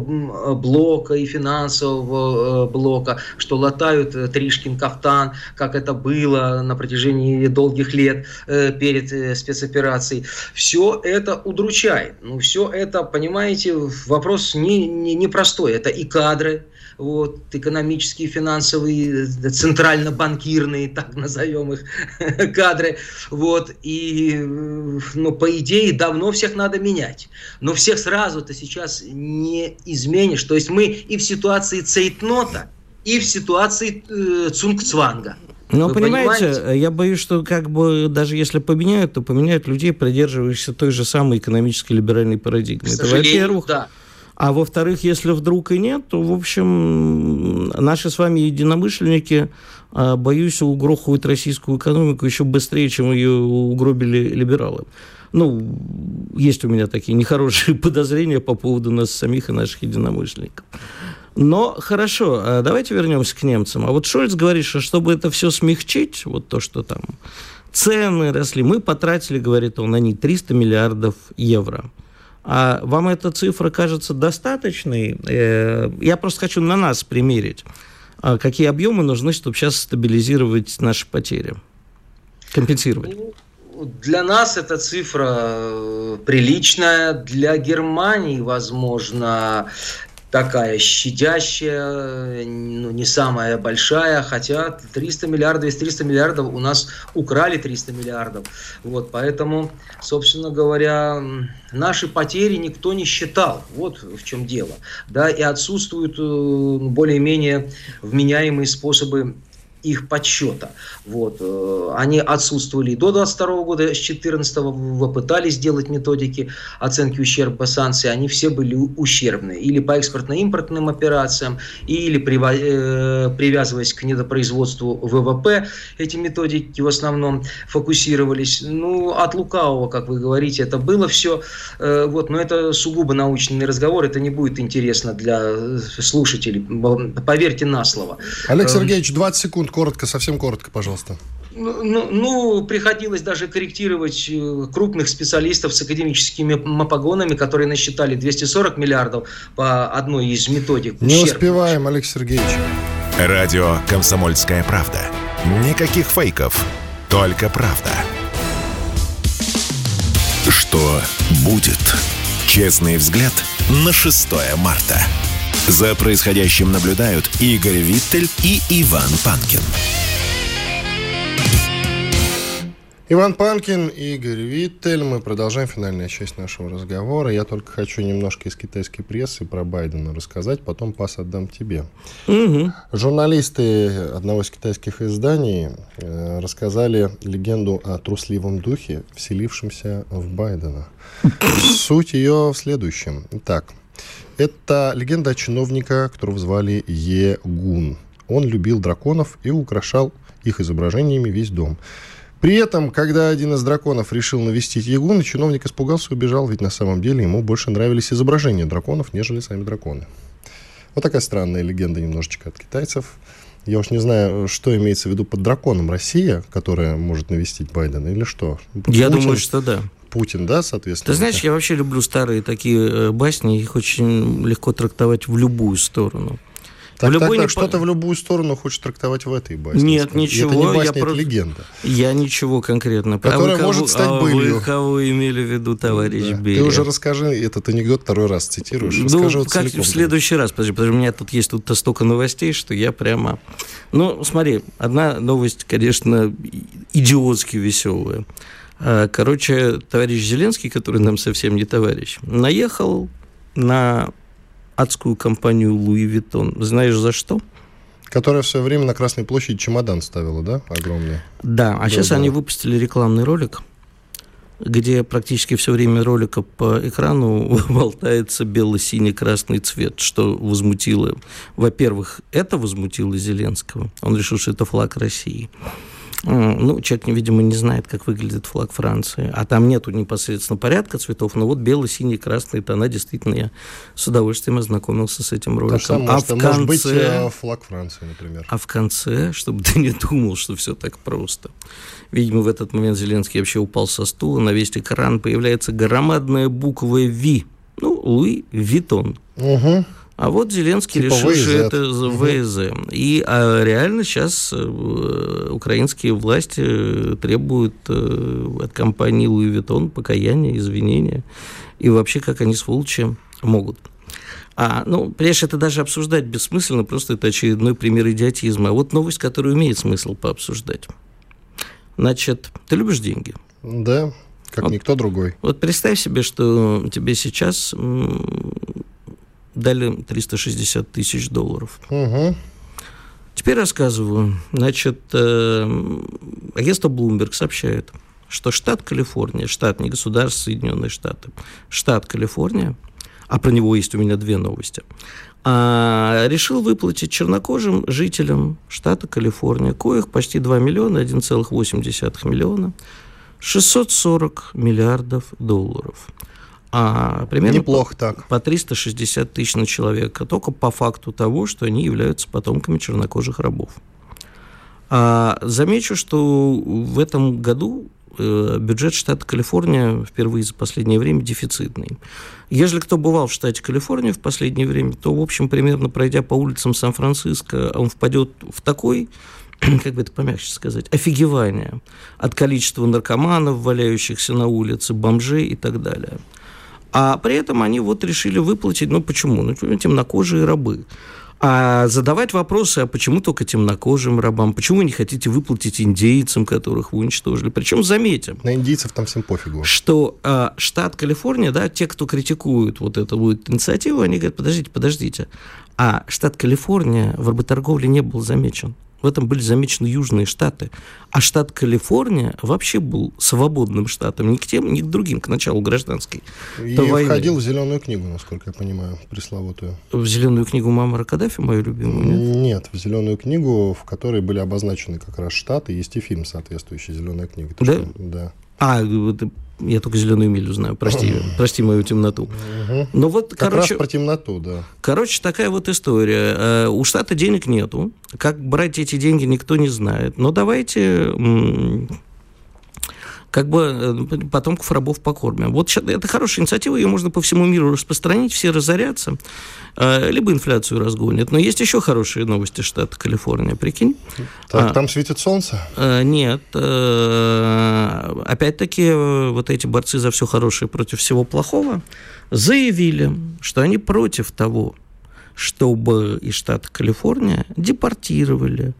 S5: блока и финансового э, блока, что латают э, Тришкин кафтан, как это было на протяжении долгих лет, Э, перед э, спецоперацией. Все это удручает. Ну, все это, понимаете, вопрос не, не, не простой. Это и кадры, вот, экономические, финансовые, э, центрально-банкирные, так назовем их, кадры. Вот, и, ну, по идее, давно всех надо менять. Но всех сразу-то сейчас не изменишь. То есть мы и в ситуации цейтнота, и в ситуации э, цунгцванга.
S4: Ну, понимаете, понимаете, я боюсь, что как бы даже если поменяют, то поменяют людей, придерживающихся той же самой экономической либеральной парадигмы.
S5: Это во-первых. Да.
S4: А во-вторых, если вдруг и нет, то, в общем, наши с вами единомышленники, а, боюсь, угрохают российскую экономику еще быстрее, чем ее угробили либералы. Ну, есть у меня такие нехорошие подозрения по поводу нас самих и наших единомышленников. Но хорошо, а давайте вернемся к немцам. А вот Шольц говорит, что чтобы это все смягчить, вот то, что там цены росли, мы потратили, говорит он, на них 300 миллиардов евро. А вам эта цифра кажется достаточной? Э, я просто хочу на нас примерить. А какие объемы нужны, чтобы сейчас стабилизировать наши потери? Компенсировать?
S5: Ну, для нас эта цифра э, приличная, для Германии, возможно, такая щадящая, ну, не самая большая, хотя 300 миллиардов из 300 миллиардов у нас украли 300 миллиардов. Вот, поэтому, собственно говоря, наши потери никто не считал. Вот в чем дело. Да, и отсутствуют э, более-менее вменяемые способы их подсчета. Вот. Э, они отсутствовали и до 22 года, с 14 попытались сделать методики оценки ущерба санкций, они все были ущербные. Или по экспортно-импортным операциям, или э, привязываясь к недопроизводству ВВП, эти методики в основном фокусировались. Ну, от лукавого, как вы говорите, это было все. Э, вот, но это сугубо научный разговор, это не будет интересно для слушателей. Поверьте на слово.
S2: Олег Сергеевич, 20 секунд, коротко, совсем коротко, пожалуйста.
S5: Ну, ну, ну, приходилось даже корректировать э, крупных специалистов с академическими погонами, которые насчитали 240 миллиардов по одной из методик.
S2: Не ущерб. успеваем, Олег Сергеевич.
S1: Радио «Комсомольская правда». Никаких фейков, только правда. Что будет? Честный взгляд на 6 марта. За происходящим наблюдают Игорь Виттель и Иван Панкин.
S2: Иван Панкин, Игорь Виттель. Мы продолжаем финальную часть нашего разговора. Я только хочу немножко из китайской прессы про Байдена рассказать, потом пас отдам тебе. Угу. Журналисты одного из китайских изданий э, рассказали легенду о трусливом духе, вселившемся в Байдена. Суть ее в следующем. Итак, это легенда чиновника, которого звали Е Гун. Он любил драконов и украшал их изображениями весь дом. При этом, когда один из драконов решил навестить Ягуна, чиновник испугался и убежал, ведь на самом деле ему больше нравились изображения драконов, нежели сами драконы. Вот такая странная легенда немножечко от китайцев. Я уж не знаю, что имеется в виду под драконом Россия, которая может навестить Байдена, или что?
S4: Я Путин, думаю, что да.
S2: Путин, да, соответственно.
S4: Ты знаешь, я вообще люблю старые такие э, басни, их очень легко трактовать в любую сторону.
S2: Так, в так, так, не... что-то в любую сторону хочешь трактовать в этой басне.
S4: Нет, ничего.
S2: Это не басня, я это про... легенда.
S4: Я ничего конкретно.
S2: Которая а может кого... стать былью.
S4: А вы кого имели в виду, товарищ да. Берия?
S2: Ты уже расскажи этот анекдот второй раз цитируешь.
S4: Ну, расскажи как целиком, в следующий раз, подожди, потому что у меня тут есть тут столько новостей, что я прямо... Ну, смотри, одна новость, конечно, идиотски веселая. А, короче, товарищ Зеленский, который нам совсем не товарищ, наехал на адскую компанию Луи Виттон. Знаешь, за что?
S2: Которая в свое время на Красной площади чемодан ставила, да, огромный?
S4: Да, а да, сейчас они выпустили рекламный ролик, где практически все время ролика по экрану болтается бело-синий-красный цвет, что возмутило. Во-первых, это возмутило Зеленского. Он решил, что это флаг России. Ну, человек, видимо, не знает, как выглядит флаг Франции. А там нету непосредственно порядка цветов, но вот белый, синий, красный тона. Действительно, я с удовольствием ознакомился с этим роликом.
S2: Сам, а в конце... может быть э, флаг Франции, например.
S4: А в конце, чтобы ты не думал, что все так просто. Видимо, в этот момент Зеленский вообще упал со стула, на весь экран появляется громадная буква «Ви». Ну, Луи Витон. Угу. А вот Зеленский типа решил, что это ВЗ. Угу. И а реально сейчас э, украинские власти э, требуют э, от компании Louis Vuitton покаяния, извинения. И вообще, как они сволочи могут. А, ну, понимаешь, это даже обсуждать бессмысленно, просто это очередной пример идиотизма. А вот новость, которая имеет смысл пообсуждать. Значит, ты любишь деньги?
S2: Да, как вот, никто другой.
S4: Вот представь себе, что тебе сейчас дали 360 тысяч долларов. Угу. Теперь рассказываю. Значит, э, агентство Bloomberg сообщает, что штат Калифорния, штат не государство Соединенные Штаты, штат Калифорния, а про него есть у меня две новости, а, решил выплатить чернокожим жителям штата Калифорния, коих почти 2 миллиона, 1,8 миллиона, 640 миллиардов долларов а примерно
S2: Неплохо по, так.
S4: по 360 тысяч на человека, только по факту того, что они являются потомками чернокожих рабов. А замечу, что в этом году э, бюджет штата Калифорния впервые за последнее время дефицитный. Если кто бывал в штате Калифорния в последнее время, то, в общем, примерно пройдя по улицам Сан-Франциско, он впадет в такой как бы это помягче сказать, офигевание от количества наркоманов, валяющихся на улице, бомжей и так далее. А при этом они вот решили выплатить, ну почему? Ну, темнокожие рабы. А задавать вопросы, а почему только темнокожим рабам? Почему вы не хотите выплатить индейцам, которых вы уничтожили? Причем заметим.
S2: На индейцев там всем пофигу.
S4: Что э, штат Калифорния, да, те, кто критикуют вот эту вот инициативу, они говорят, подождите, подождите. А штат Калифорния в работорговле не был замечен. В этом были замечены Южные Штаты. А штат Калифорния вообще был свободным штатом ни к тем, ни к другим, к началу гражданской
S2: И войны. входил в «Зеленую книгу», насколько я понимаю, пресловутую.
S4: В «Зеленую книгу» Мамара Каддафи, мою любимую? Нет?
S2: нет, в «Зеленую книгу», в которой были обозначены как раз штаты, есть и фильм соответствующий «Зеленая книга».
S4: да? Что, да. А, я только зеленую милю знаю, прости, прости мою темноту.
S2: Но вот, как короче, раз про темноту, да.
S4: Короче, такая вот история. Э, у штата денег нету. Как брать эти деньги, никто не знает. Но давайте как бы э, потомков рабов покормим. Вот это хорошая инициатива, ее можно по всему миру распространить, все разорятся, э, либо инфляцию разгонят. Но есть еще хорошие новости штата Калифорния, прикинь.
S2: Так, а, там светит солнце?
S4: Э, нет. Опять-таки, вот эти борцы за все хорошее против всего плохого заявили, что они против того, чтобы из штата Калифорния депортировали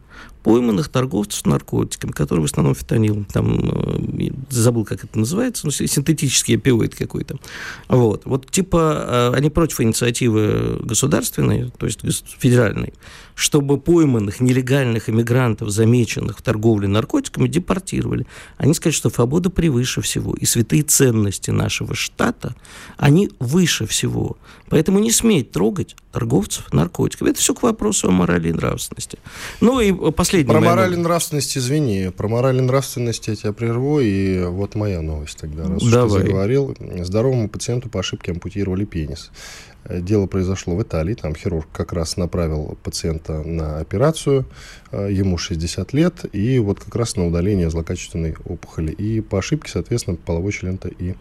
S4: пойманных торговцев наркотиками, которые в основном фетанил, там, э, забыл, как это называется, ну, синтетический опиоид какой-то. Вот. Вот, типа, э, они против инициативы государственной, то есть федеральной, чтобы пойманных нелегальных иммигрантов, замеченных в торговле наркотиками, депортировали. Они скажут, что свобода превыше всего, и святые ценности нашего штата, они выше всего. Поэтому не сметь трогать торговцев наркотиками. Это все к вопросу о морали и нравственности. Ну и последний
S2: Про мораль и нравственность, извини. Про мораль и нравственность я тебя прерву, и вот моя новость тогда, раз Давай. уж ты заговорил. Здоровому пациенту по ошибке ампутировали пенис. Э, дело произошло в Италии, там хирург как раз направил пациента на операцию, э, ему 60 лет, и вот как раз на удаление злокачественной опухоли. И по ошибке, соответственно, половой член-то и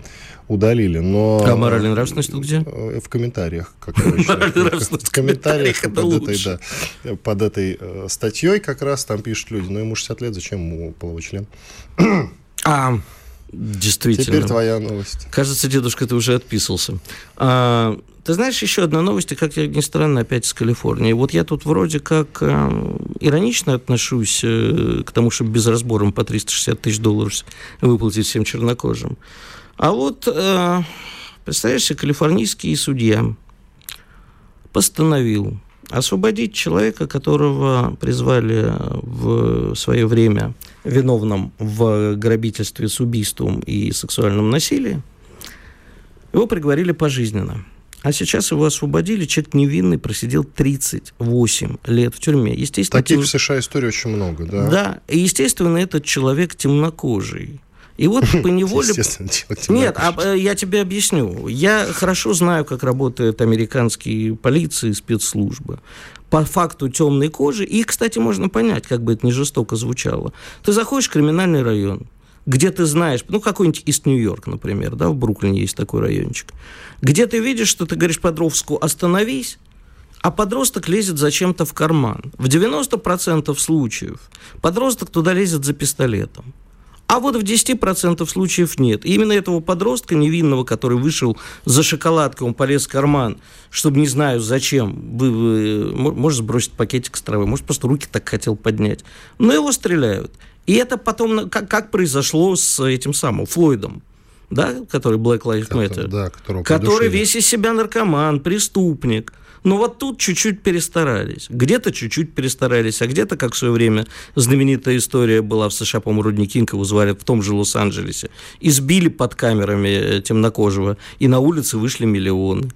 S2: удалили. Но...
S4: А моральная нравственность тут где?
S2: Э, в комментариях. Как в комментариях под этой, да, под этой статьей как раз там пишут люди, ну ему 60 лет, зачем ему половой член?
S4: А, Действительно.
S2: Теперь твоя новость.
S4: Кажется, дедушка, ты уже отписался. А, ты знаешь, еще одна новость, и, как ни странно, опять из Калифорнии. Вот я тут вроде как э, иронично отношусь э, к тому, чтобы без разбора по 360 тысяч долларов выплатить всем чернокожим. А вот, э, представляешь калифорнийский судья постановил освободить человека, которого призвали в свое время виновным в грабительстве с убийством и сексуальном насилии, его приговорили пожизненно. А сейчас его освободили, человек невинный, просидел 38 лет в тюрьме.
S2: Естественно, Таких в США историй очень много, да?
S4: Да, и, естественно, этот человек темнокожий. И вот по неволе... Нет, а, э, я тебе объясню. Я хорошо знаю, как работают американские полиции и спецслужбы. По факту темной кожи. И, кстати, можно понять, как бы это не жестоко звучало. Ты заходишь в криминальный район, где ты знаешь, ну, какой-нибудь из Нью-Йорк, например, да, в Бруклине есть такой райончик, где ты видишь, что ты говоришь подростку «остановись», а подросток лезет зачем-то в карман. В 90% случаев подросток туда лезет за пистолетом. А вот в 10% случаев нет. И именно этого подростка невинного, который вышел за шоколадкой, он полез в карман, чтобы не знаю зачем, вы, вы, может сбросить пакетик с травы, может просто руки так хотел поднять. Но его стреляют. И это потом, как, как произошло с этим самым Флойдом, да, который Black Lives Matter,
S2: да,
S4: который весь из себя наркоман, преступник – но вот тут чуть-чуть перестарались. Где-то чуть-чуть перестарались, а где-то, как в свое время знаменитая история была в США, по-моему, Рудни Кинга звали в том же Лос-Анджелесе. Избили под камерами э, темнокожего, и на улице вышли миллионы.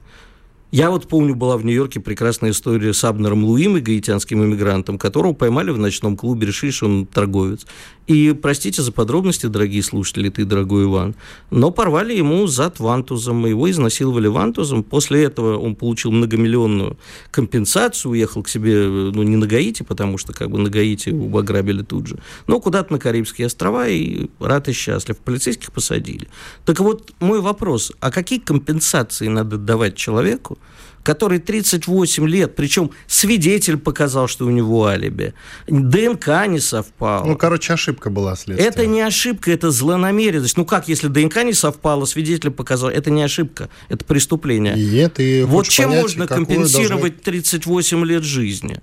S4: Я вот помню, была в Нью-Йорке прекрасная история с Абнером Луим, гаитянским иммигрантом, которого поймали в ночном клубе, решили, что он торговец. И, простите за подробности, дорогие слушатели, ты, дорогой Иван, но порвали ему зад вантузом, его изнасиловали вантузом. После этого он получил многомиллионную компенсацию, уехал к себе, ну, не на Гаити, потому что как бы на Гаити его ограбили тут же, но куда-то на Карибские острова, и рад и счастлив. Полицейских посадили. Так вот, мой вопрос, а какие компенсации надо давать человеку, который 38 лет, причем свидетель показал, что у него алиби. ДНК не совпало.
S2: Ну, короче, ошибка была следствие.
S4: Это не ошибка, это злонамеренность. Ну как, если ДНК не совпало, свидетель показал, это не ошибка, это преступление.
S2: И ты
S4: вот чем понять, можно компенсировать должны... 38 лет жизни?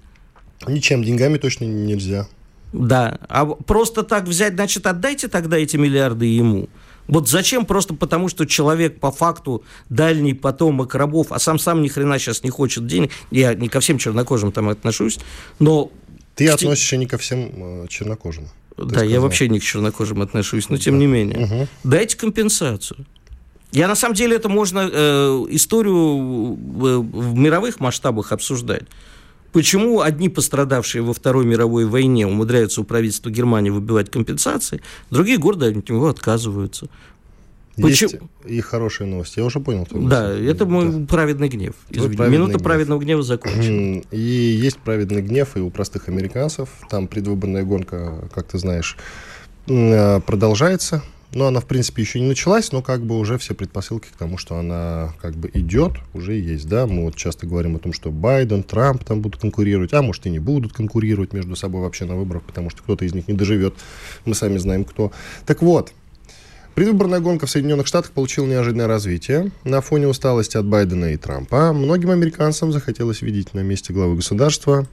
S2: Ничем, деньгами точно нельзя.
S4: Да, а просто так взять, значит, отдайте тогда эти миллиарды ему. Вот зачем? Просто потому, что человек по факту дальний потомок рабов, а сам сам ни хрена сейчас не хочет денег. Я не ко всем чернокожим там отношусь, но
S2: Ты относишься не ко всем э, чернокожим.
S4: Да, сказал. я вообще не к чернокожим отношусь, но тем да. не менее. Угу. Дайте компенсацию. Я на самом деле это можно э, историю в, в мировых масштабах обсуждать. Почему одни пострадавшие во Второй мировой войне умудряются у правительства Германии выбивать компенсации, другие гордо от него отказываются?
S2: Почему? Есть и хорошая новость. Я уже понял.
S4: Да, это мой да. праведный гнев. Извини, праведный Минута гнев. праведного гнева закончена.
S2: И есть праведный гнев и у простых американцев. Там предвыборная гонка, как ты знаешь, э, продолжается. Но она, в принципе, еще не началась, но как бы уже все предпосылки к тому, что она как бы идет, уже есть, да. Мы вот часто говорим о том, что Байден, Трамп там будут конкурировать, а может и не будут конкурировать между собой вообще на выборах, потому что кто-то из них не доживет. Мы сами знаем, кто. Так вот, Предвыборная гонка в Соединенных Штатах получила неожиданное развитие. На фоне усталости от Байдена и Трампа многим американцам захотелось видеть на месте главы государства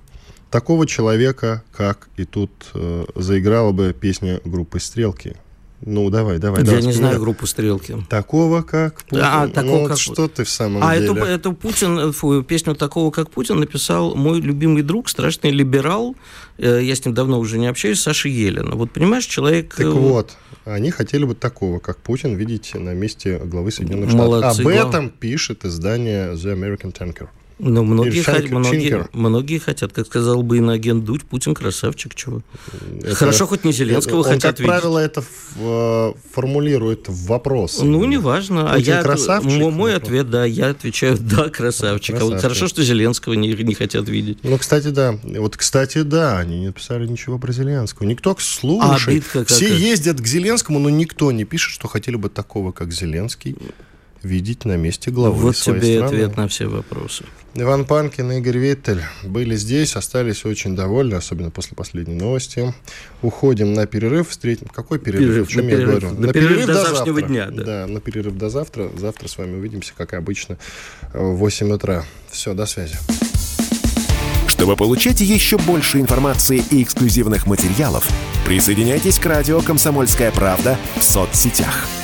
S2: такого человека, как и тут э, заиграла бы песня группы «Стрелки». Ну, давай, давай.
S4: Я
S2: давай,
S4: не знаю группу «Стрелки».
S2: Такого, как
S4: Путин. А, такого,
S2: ну,
S4: как...
S2: что ты в самом
S4: а,
S2: деле?
S4: А, это, это Путин, фу, песню «Такого, как Путин» написал мой любимый друг, страшный либерал, э, я с ним давно уже не общаюсь, Саша Елена. Вот, понимаешь, человек...
S2: Так э, вот, они хотели бы такого, как Путин, видеть на месте главы Соединенных Штатов. Молодцы, Об этом глав... пишет издание The American Tanker.
S4: Но многие, хот... многие, многие хотят, как сказал бы иноагент Дудь, Путин красавчик, чего. Это, Хорошо, хоть не Зеленского он, хотят
S2: как видеть. правило, это в, формулирует в вопрос.
S4: Ну, неважно. А я, красавчик? Мой, мой ответ, да, я отвечаю, да, красавчик. красавчик. А вот хорошо, что Зеленского не, не хотят видеть.
S2: Ну, кстати, да. Вот, кстати, да, они не написали ничего про Зеленского. Никто, слушай, а все ездят к Зеленскому, но никто не пишет, что хотели бы такого, как Зеленский видеть на месте главы
S4: Вот
S2: своей
S4: тебе
S2: страны.
S4: ответ на все вопросы.
S2: Иван Панкин и Игорь Виттель были здесь, остались очень довольны, особенно после последней новости. Уходим на перерыв, встретим... Какой перерыв?
S4: перерыв на перерыв, я говорю? На, на перерыв, перерыв до, до завтрашнего завтра. дня. Да.
S2: да, на перерыв до завтра. Завтра с вами увидимся, как обычно, в 8 утра. Все, до связи.
S1: Чтобы получать еще больше информации и эксклюзивных материалов, присоединяйтесь к радио «Комсомольская правда» в соцсетях –